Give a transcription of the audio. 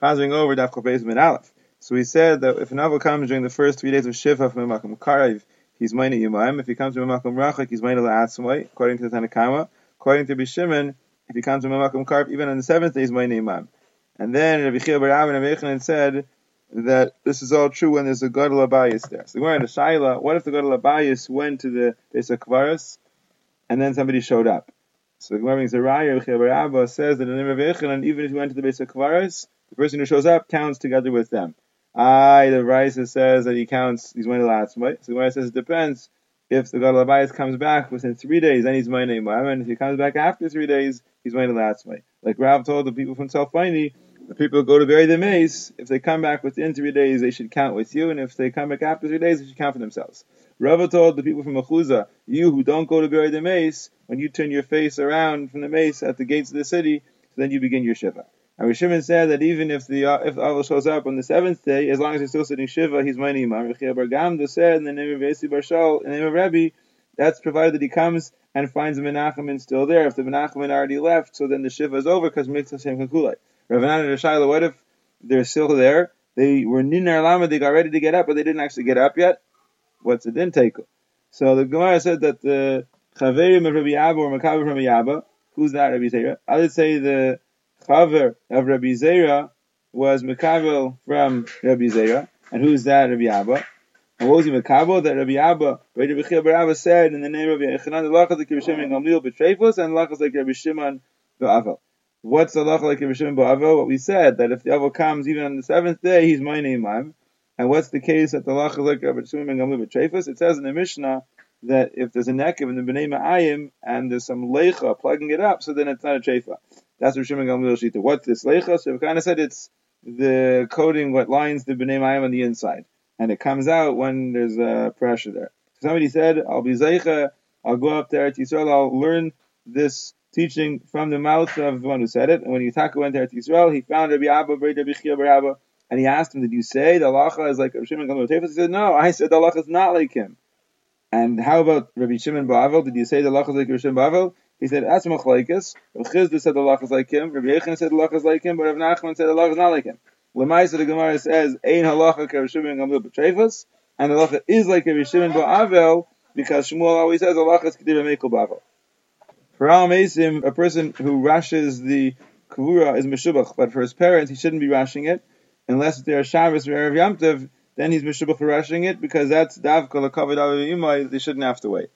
chazing over Daf Chofez Min Aleph. So we said that if an Avo comes during the first three days of Shiva from Makom Karev, he's Maina Yumayim. If he comes from Makom Rachak, he's Maina La'atzmai, according to the Tanna Kamma. According to Bishimon, if he comes from Makom Karev, even on the seventh day, he's Maina Yumayim. And then Rabbi Chia Bar and Rabbi said that this is all true when there's a Gadol Abayis there. So we're in a Shaila, what if the Gadol Abayis went to the Beis Kvaris and then somebody showed up? So the Gemara brings a Raya, says that in the Rabbi and even if he went to the Beis Kvaris, the person who shows up counts together with them. I, the Raisa says that he counts, he's going to last, right? So the Gemara says it depends. If the Gadol Abayis comes back within three days, then he's my name. And if he comes back after three days, he's to last, right? Like Rav told the people from Salfini, the people who go to bury the mace, if they come back within three days, they should count with you, and if they come back after three days, they should count for themselves. Rava told the people from Achuza, you who don't go to bury the mace, when you turn your face around from the mace at the gates of the city, then you begin your shiva. And Shimon said that even if the if the shows up on the seventh day, as long as he's still sitting Shiva, he's my Imam. Rechia Bar Gamda said in the name of Yesi Barshal, in the name of Rebbe, that's provided that he comes and finds the Menachemin still there. If the Menachemin already left, so then the Shiva is over because Mitzvah Shem Kakulai. Ravanan and Shaila, what if they're still there? They were Ninar Lama, they got ready to get up, but they didn't actually get up yet. What's it then take? So the Gemara said that the Chaverim of Rabbi Abba or Makabah from Rabbi Abba, who's that Rabbi Zera? I would say the Chaver of Rabbi Zera was Makabel from Rabbi Zera. And who's that Rabbi Abba? And what was he Makabel? That Rabbi Abba, Rabbi Bechir Bar Abba said in the name of Yochanan, the Lachas like Rabbi Shimon Gamliel Betrefus, and Lachas like Rabbi Shimon Be'avel. What's the Lachas like Rabbi Shimon Be'avel? What we said, that if the Avel comes even on the seventh day, he's my name, And what's the case that the Lachas like Rabbi Shimon Gamliel Betrefus? It says in the Mishnah, that if there's a nekev in the bnei ma'ayim and there's some lecha plugging it up, so then it's not a trefa. That's what Shimon Gamliel Shita. What's this lecha? So we kind of said it's the coating what lines the b'nei ma'ayim on the inside, and it comes out when there's a pressure there. So somebody said, "I'll be zeicha. I'll go up to Yisrael. I'll learn this teaching from the mouth of the one who said it." And when Yitaka went to Yisrael, he found Rabbi Abba, Rabbi Chia Abba, and he asked him, "Did you say the halacha is like Shimon Gamliel He said, "No, I said the halacha is not like him." And how about Rabbi Shimon Ba'avel? Did you say the halacha is like Rabbi Shimon Ba'avel? He said, "As machlekes." Rabbi Chisda said the halacha is like him. Rabbi Yechon said the halacha is like him, but Rabbi Nachman said the halacha is not like him. Lemais the Gemara says, "Ein halacha Shimon Gamliel b'trefus," and the halacha is like Rabbi Shimon Ba'avel because Shmuel always says the halacha is k'div meikol Ba'avel. For Al a person who rashes the kavura is meshubach, but for his parents he shouldn't be rashing it unless they are Shabbos or Erev Yom Tov, then he's meshubach for rushing it because that's davka lekavod imai. They shouldn't have to wait.